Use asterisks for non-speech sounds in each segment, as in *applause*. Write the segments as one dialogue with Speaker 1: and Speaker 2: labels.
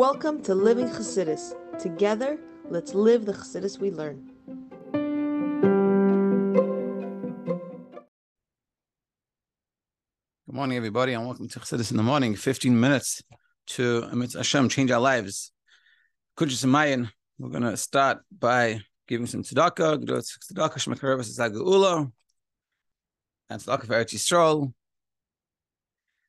Speaker 1: Welcome to Living Chassidus. Together, let's live the Chassidus we learn.
Speaker 2: Good morning, everybody, and welcome to Chassidus in the morning. 15 minutes to Amit Hashem, change our lives. Kudus Mayan, we're going to start by giving some tzedakah, tzedakah, shmekareves zagula, and tzedakah for Eretz Yisrael,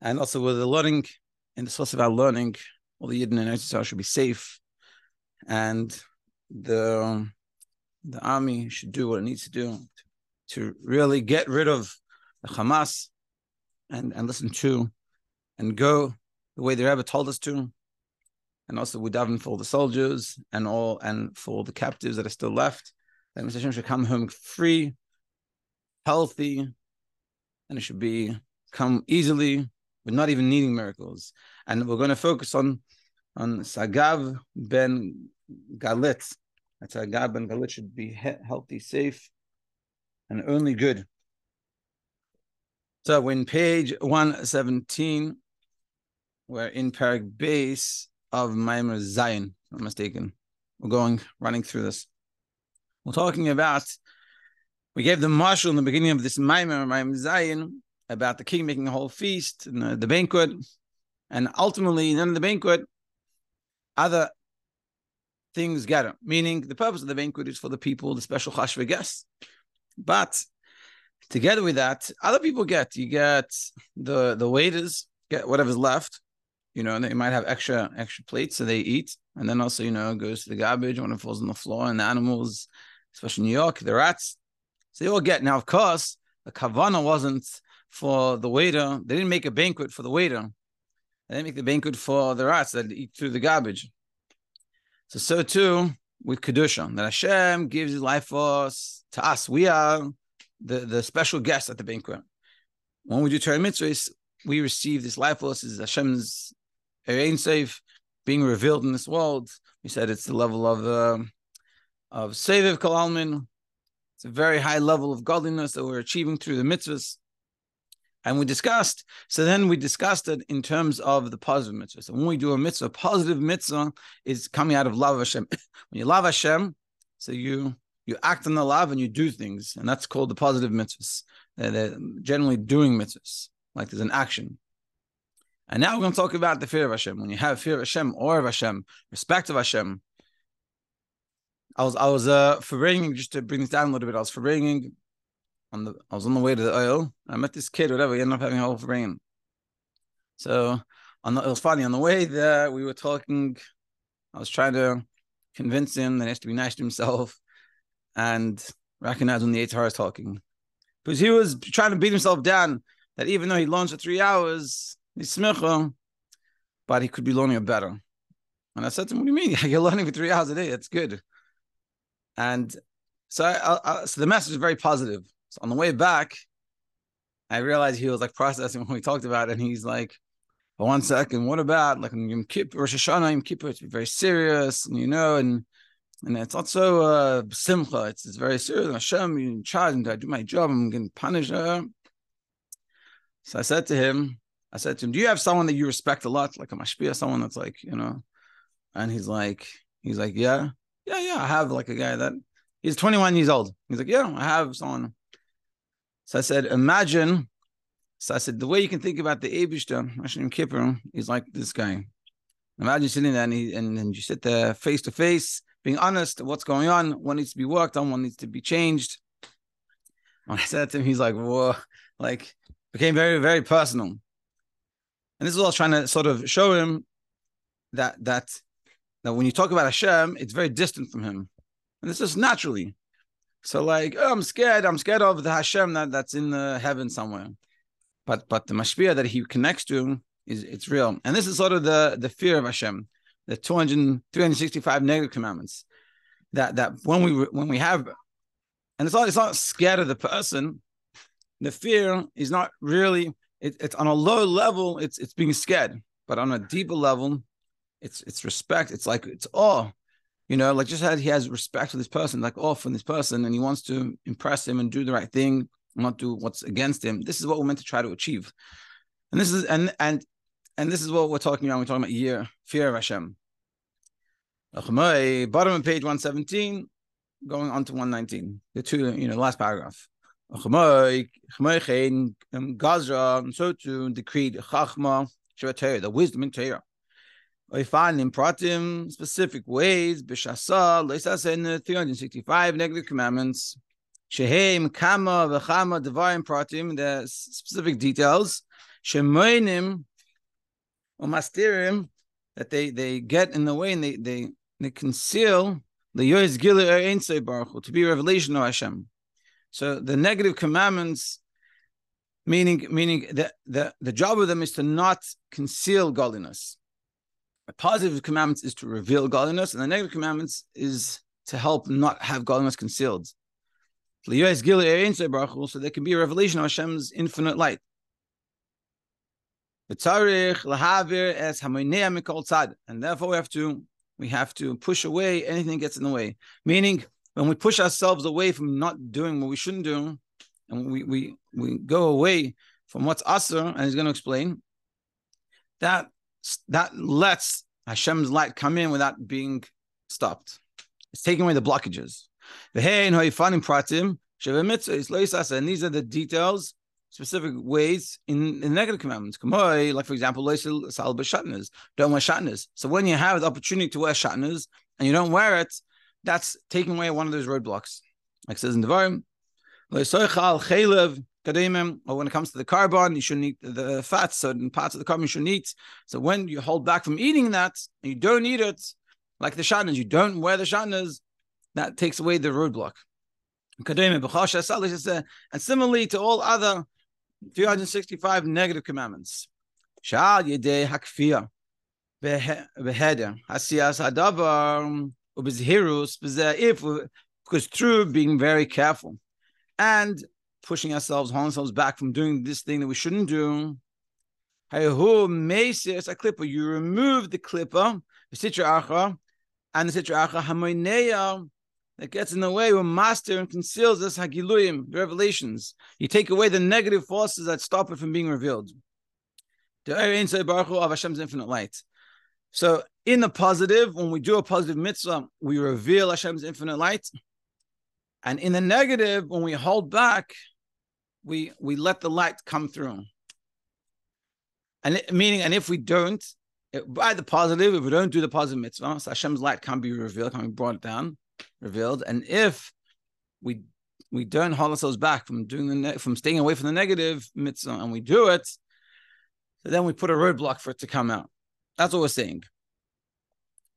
Speaker 2: and also with the learning, in the source of our learning, all the Yidden in Eretz Yisrael should be safe, and the um, the army should do what it needs to do to really get rid of the Hamas and, and listen to and go the way the Rebbe told us to. And also we daven for the soldiers and all and for the captives that are still left. That Mr. Hashem should come home free, healthy, and it should be come easily, but not even needing miracles. And we're going to focus on on Sagav ben Galit. That's Sagav ben Galit should be healthy, safe, and only good. So when page 117, we're in Parak base of Maamar Zion, I'm mistaken. We're going running through this. We're talking about we gave the marshal in the beginning of this Maamar, Maamar Zion, about the king making a whole feast and the, the banquet. And ultimately, of the banquet, other things get. Meaning the purpose of the banquet is for the people, the special chashva guests. But Together with that, other people get you get the the waiters get whatever's left. You know, they might have extra extra plates, so they eat, and then also you know goes to the garbage when it falls on the floor, and the animals, especially New York, the rats, so they all get. Now, of course, the kavana wasn't for the waiter. They didn't make a banquet for the waiter. They make the banquet for the rats that eat through the garbage. So so too with kedusha that Hashem gives His life for us to us. We are the, the special guest at the banquet. When we do Torah mitzvahs, we receive this life force is Hashem's Ein Sof being revealed in this world. We said it's the level of uh, of Sevev Kol Almin. It's a very high level of godliness that we're achieving through the mitzvahs. And we discussed, so then we discussed it in terms of the positive mitzvah. So when we do a mitzvah, positive mitzvah is coming out of love of Hashem. *coughs* when you love Hashem, so you you act on the love and you do things, and that's called the positive mitzvahs. They're, they're generally doing mitzvahs, like there's an action. And now we're going to talk about the fear of Hashem. When you have fear of Hashem, or of Hashem, respect of Hashem. I was I was uh for forbidding just to bring this down a little bit. I was for forbidding on the I was on the way to the oil. I met this kid, whatever. He ended up having a whole forbidding. So on the, it was funny on the way there. We were talking. I was trying to convince him that he has to be nice to himself and recognize when the Eitzar is talking. Because he was trying to beat himself down that even though he launched for three hours, he's smicha, but he could be learning better. And I said to him, What do you mean? *laughs* You're learning for three hours a day. That's good. And so, I, I, so the message is very positive. So on the way back, I realized he was like processing *laughs* what we talked about, and he's like, well, one second, what about like Yom Kippur, Rosh Hashanah, Yom Kippur? It's very serious, and you know, and and it's also uh, simcha. It's, it's very serious. Hashem, you're in charge, and I do my job. I'm getting punished. Uh. So I said to him, I said to him, "Do you have someone that you respect a lot, like a mashpia, someone that's like, you know?" And he's like, he's like, "Yeah, yeah, yeah. I have like a guy that he's 21 years old. He's like, yeah, I have someone." So I said, "Imagine." So I said, the way you can think about the Abishta, Hashem Kippur, is like this guy. Imagine sitting there and, he, and, and you sit there face to face being honest, what's going on, what needs to be worked on, what needs to be changed. When I said to him, he's like, whoa, like became very, very personal. And this is what I was trying to sort of show him that that that when you talk about Hashem, it's very distant from him. And this is naturally. So like, oh, I'm scared, I'm scared of the Hashem that, that's in the heaven somewhere. But but the mashpia that he connects to is it's real. And this is sort of the the fear of Hashem the 200, 365 negative commandments. That that when we when we have, and it's not it's not scared of the person. The fear is not really it, it's on a low level. It's it's being scared, but on a deeper level, it's it's respect. It's like it's awe. You know, like just had he has respect for this person, like awe for this person, and he wants to impress him and do the right thing, not do what's against him. This is what we're meant to try to achieve. And this is and and and this is what we're talking about. We're talking about year, fear of Hashem. Bottom of page 117, going on to 119. The two, you know, last paragraph. Gazra, so to decreed Chachma, the wisdom in Torah. Find pratim specific ways, b'shasa, leisas in the 365 negative commandments, shehem kama v'chama divine pratim, the specific details, shemoinim, umastirim, that they, they get in the way and they, they, they conceal the yois gilu er baruch to be revelation of Hashem. So the negative commandments, meaning meaning that the, the job of them is to not conceal godliness. The positive commandments is to reveal godliness, and the negative commandments is to help not have godliness concealed. So there can be a revelation of Hashem's infinite light. And therefore we have to we have to push away anything gets in the way. Meaning when we push ourselves away from not doing what we shouldn't do, and we we we go away from what's asr, and he's going to explain that that lets Hashem's light come in without being stopped. It's taking away the blockages. And these are the details, specific ways in, in negative commandments. Like, for example, don't wear shatnez. So when you have the opportunity to wear shatnez and you don't wear it, that's taking away one of those roadblocks. Like says in the Or when it comes to the korban, you shouldn't eat the fats, certain parts of the korban you shouldn't eat. So when you hold back from eating that, and you don't eat it, like the shatnas, you don't wear the shatnas, that takes away the roadblock. And similarly to all other 365 negative commandments. If because through being very careful and pushing ourselves, holding ourselves back from doing this thing that we shouldn't do. A klipah. You remove the klipah, the sitra acha, and the sitra acha hamoineya that gets in the way of master and conceals us hagiluyim, the revelations. You take away the negative forces that stop it from being revealed. The inside baruch of Hashem's infinite light. So in the positive, when we do a positive mitzvah, we reveal Hashem's infinite light. And in the negative, when we hold back, we we let the light come through. And it, meaning, and if we don't, it, by the positive, if we don't do the positive mitzvah, so Hashem's light can't be revealed, can't be brought down, revealed. And if we we don't hold ourselves back from doing the ne- from staying away from the negative mitzvah, and we do it, then we put a roadblock for it to come out. That's what we're saying.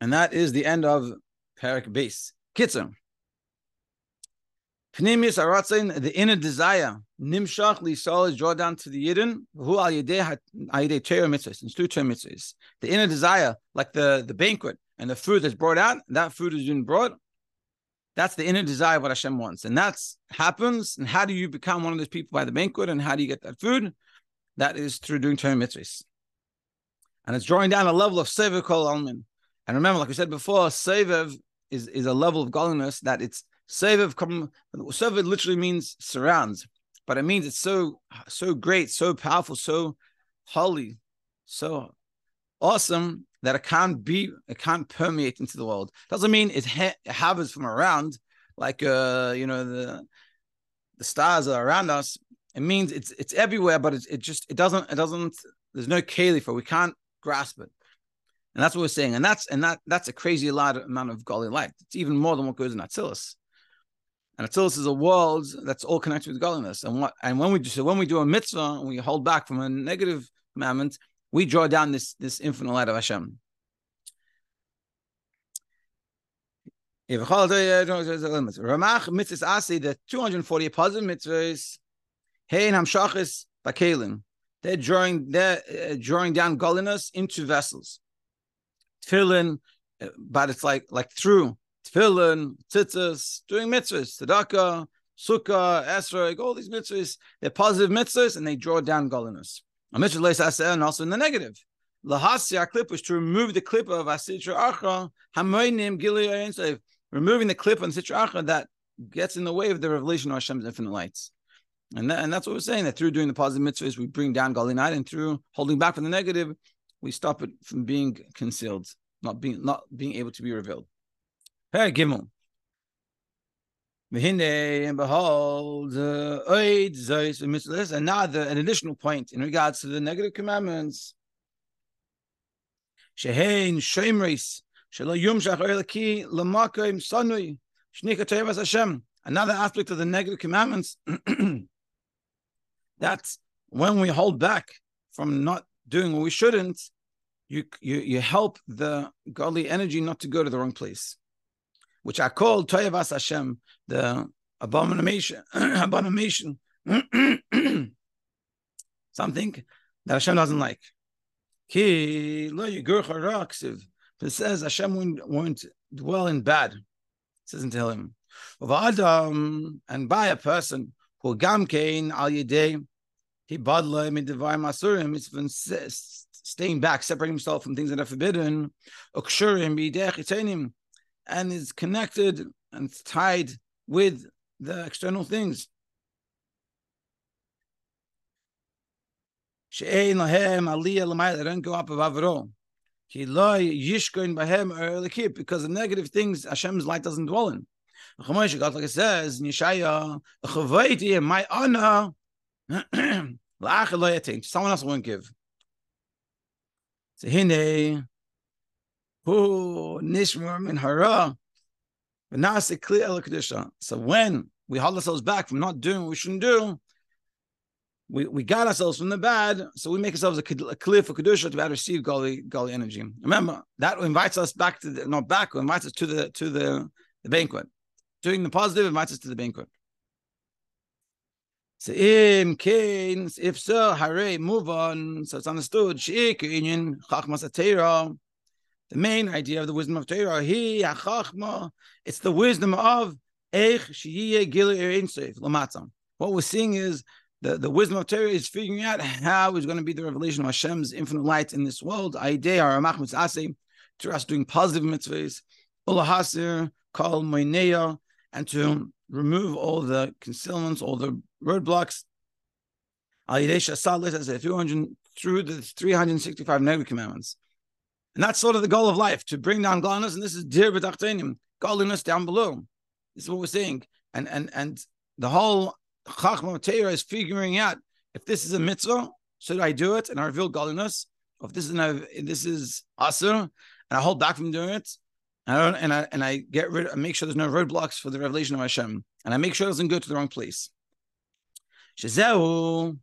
Speaker 2: And that is the end of Parak base. Kitzur. Pnimius Aratzin, the inner desire, Nimshach Lisol is drawn down to the Yidden, who al Yedeh Torah mitzvahs, it's two Torah mitzvahs. The inner desire, like the, the banquet and the food that's brought out, that food is being brought. That's the inner desire of what Hashem wants. And that's happens. And how do you become one of those people by the banquet? And how do you get that food? That is through doing Torah mitzvahs. And it's drawing down a level of Sevev Kol Almin. And remember, like we said before, Sevev is, is a level of godliness that it's Seviv come Seviv literally means surrounds, but it means it's so so great, so powerful, so holy, so awesome that it can't be, it can't permeate into the world. Doesn't mean it, ha- it hovers from around, like uh, you know, the the stars are around us. It means it's it's everywhere, but it's, it just it doesn't it doesn't. There's no keli for. We can't grasp it, and that's what we're saying. And that's and that that's a crazy lot amount of godly light. It's even more than what goes in Atzilus. And Atzilus is a world that's all connected with godliness. And what and when we do so when we do a mitzvah and we hold back from a negative commandment, we draw down this this infinite light of Hashem. Ramach mitzvahs asi the 240 positive mitzvahs. Hey and hamshachis. They're drawing they're uh, drawing down godliness into vessels. Tefillin, uh, but it's like like through tefillin, tzitzis, doing mitzvahs, tzedakah, sukkah, esrog, all these mitzvahs, they're positive mitzvahs and they draw down godliness. A mitzvah and also in the negative. Lahasya clip was to remove the clip of asitra acha, hamoinim gilui removing the clip on sitra acha that gets in the way of the revelation of Hashem's infinite lights. And, that, and that's what we're saying, that through doing the positive mitzvahs, we bring down godliness, and through holding back from the negative, we stop it from being concealed. not being not being able to be revealed. Hey, Gimel. And behold, uh, another an additional point in regards to the negative commandments. Shehein Shemris Shelo Yum Shach Lamakim Sanui Shnika Hashem. Another aspect of the negative commandments *clears throat* that's when we hold back from not doing what we shouldn't, you you you help the godly energy not to go to the wrong place which are called Toyavas Hashem, the abomination, *clears throat* abomination, *clears throat* something that Hashem doesn't like. He lo It says Hashem won't, won't dwell in bad. It says until him. Of Adam and by a person who gamkein al yedei he badla midavar masurim. It's been staying back, separating himself from things that are forbidden. Ukshurim bidech and is connected and tied with the external things. They don't go up above it all. Bahem er because the negative things Hashem's light doesn't dwell in. Like it says in Yeshaya, "Chavaiti my honor, *clears throat* someone else won't give." So who nishmur min hara, so when we hold ourselves back from not doing what we shouldn't do, we, we got ourselves from the bad, so we make ourselves a, a clear for kedusha to be able to receive golly golly energy. Remember that invites us back to the not back, invites us to the to the, the banquet. Doing the positive invites us to the banquet. So im if so, hare move on. So it's understood. Sheik union chachmas the main idea of the wisdom of Torah, he achachma, it's the wisdom of eich shiye Gilir Insef lamatzam. What we're seeing is the, the wisdom of Torah is figuring out how is going to be the revelation of Hashem's infinite light in this world. Aidei aramach mitzase, to us doing positive mitzvahs, ulahasir, kol moineya, and to remove all the concealments, all the roadblocks. Aidei shasal, as 300 through the 365 negative commandments. And that's sort of the goal of life to bring down godliness. And this is dir b'tachtenim, godliness down below. This is what we're saying. And and and the whole Chachma Torah is figuring out if this is a mitzvah, should I do it? And I reveal godliness. If this is an, this is asur, and I hold back from doing it, and I, and I and I get rid, I make sure there's no roadblocks for the revelation of Hashem, and I make sure it doesn't go to the wrong place. Shazehu.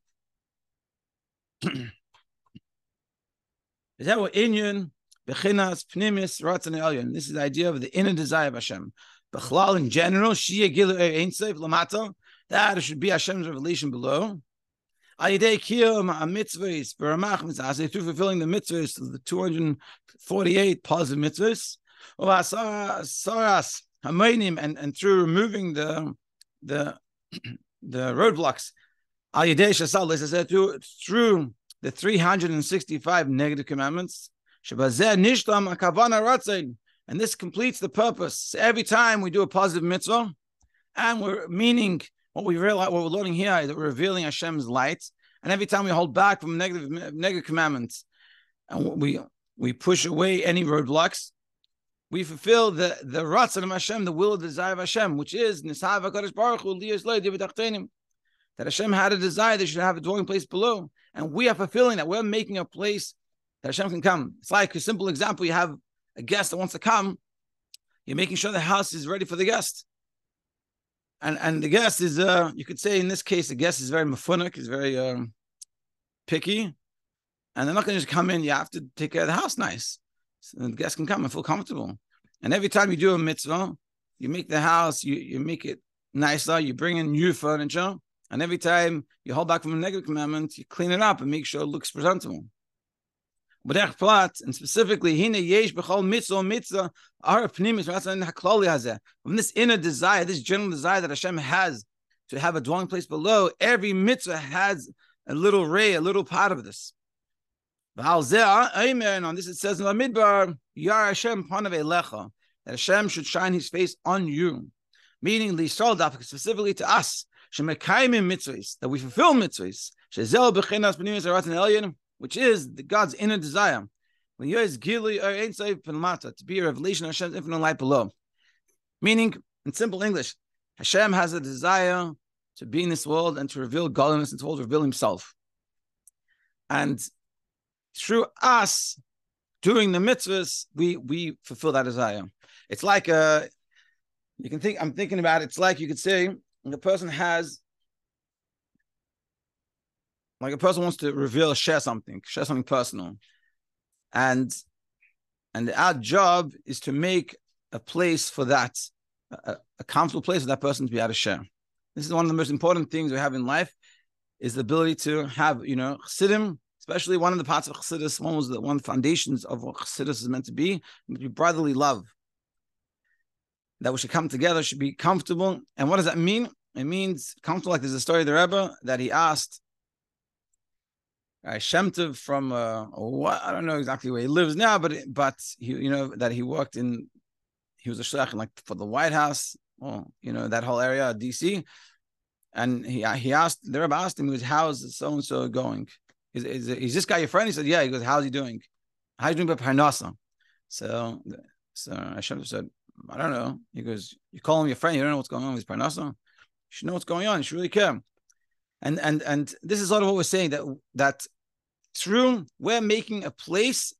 Speaker 2: *clears throat* Shazehu inyan Bechinas pnimis ratzon elyon. This is the idea of the inner desire of Hashem. Bechlal in general, shia gilu ein sof lamata. That should be Hashem's revelation below. Ayidei kiyom mitzvahs beramach mitzvahs through fulfilling the mitzvahs, of the 248 positive mitzvahs. Saras hamaynim and and through removing the the *clears throat* the roadblocks. Ayidei shasal said through through the 365 negative commandments. And this completes the purpose. every time we do a positive mitzvah, and we're meaning what we realize, what we're learning here is that we're revealing Hashem's light. And every time we hold back from negative negative commandments, and we we push away any roadblocks, we fulfill the the ratzon of Hashem, the will of the desire of Hashem, which is that Hashem had a desire they should have a dwelling place below, and we are fulfilling that. We're making a place that Hashem can come. It's like a simple example. You have a guest that wants to come. You're making sure the house is ready for the guest. And and the guest is, uh, you could say in this case, the guest is very mafunik, is very um, picky. And they're not going to just come in. You have to take care of the house nice. So the guest can come and feel comfortable. And every time you do a mitzvah, you make the house, you, you make it nicer, you bring in new furniture. And every time you hold back from a negative commandment, you clean it up and make sure it looks presentable. B'derech plat, and specifically, hine yesh b'chol mitzvah mitzvah, our pnimis ratzon hakloli hazeh. From this inner desire, this general desire that Hashem has to have a dwelling place below, every mitzvah has a little ray, a little part of this. Amen. On this it says in the midbar, Yar Hashem panav elecha, that Hashem should shine His face on you, meaning the Yisrael specifically to us, shemekaimim mitzvahs, that we fulfill mitzvahs. Shezel b'chinas b'nimis aratzon elyon which is the God's inner desire. To be a revelation of Hashem's infinite light below. Meaning, in simple English, Hashem has a desire to be in this world and to reveal godliness and to reveal himself. And through us doing the mitzvahs, we we fulfill that desire. It's like a you can think I'm thinking about it, it's like you could say the person has like a person wants to reveal share something, share something personal. And and our job is to make a place for that, a, a comfortable place for that person to be able to share. This is one of the most important things we have in life, is the ability to have, you know, chassidim, especially one of the parts of chassidus, one was the one of the foundations of what chassidus is meant to be, brotherly love. That we should come together, should be comfortable. And what does that mean? It means comfortable, like there's a story of the Rebbe that he asked uh, Shemtov from uh, what I don't know exactly where he lives now, but but he you know that he worked in he was a shliach like for the White House, well you know that whole area DC, and he he asked the Rebbe asked him he goes how's so and so going? Is, is, is this guy your friend? He said yeah. He goes how's he doing? How's he doing by Parnasa? So so Hashem said I don't know. He goes you call him your friend. You don't know what's going on with Parnasa. You should know what's going on. You should really care and and and this is sort of what we're saying that that through we're making a place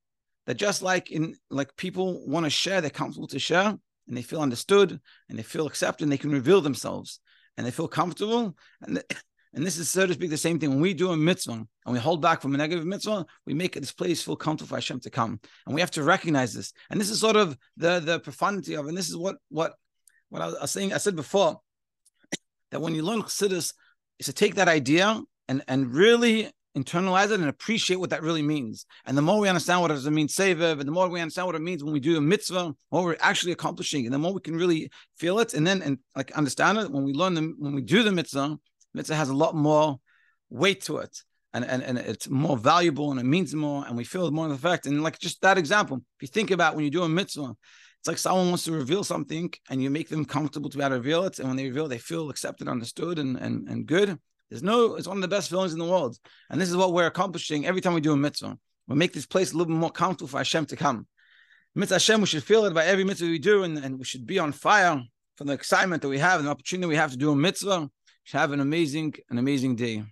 Speaker 2: that just like in like people want to share, they're comfortable to share, and they feel understood, and they feel accepted, and they can reveal themselves, and they feel comfortable, and. *coughs* And this is, so to speak, the same thing. When we do a mitzvah and we hold back from a negative mitzvah, we make this place feel comfortable for Hashem to come. And we have to recognize this. And this is sort of the, the profundity of. And this is what what what I was saying. I said before *coughs* that when you learn Chassidus, is to take that idea and and really internalize it and appreciate what that really means. And the more we understand what does it mean, sevev, and the more we understand what it means when we do a mitzvah, what we're actually accomplishing, and the more we can really feel it, and then and like understand it when we learn them, when we do the mitzvah, mitzvah has a lot more weight to it. And, and, and it's more valuable and it means more and we feel more of the effect. And like just that example, if you think about when you do a mitzvah, it's like someone wants to reveal something and you make them comfortable to be able to reveal it. And when they reveal, they feel accepted, understood, and, and, and good. There's no, it's one of the best feelings in the world. And this is what we're accomplishing every time we do a mitzvah. We make this place a little bit more comfortable for Hashem to come. Mitzvah Hashem, we should feel it by every mitzvah we do, and, and we should be on fire for the excitement that we have and the opportunity we have to do a mitzvah. We should have an amazing, an amazing day.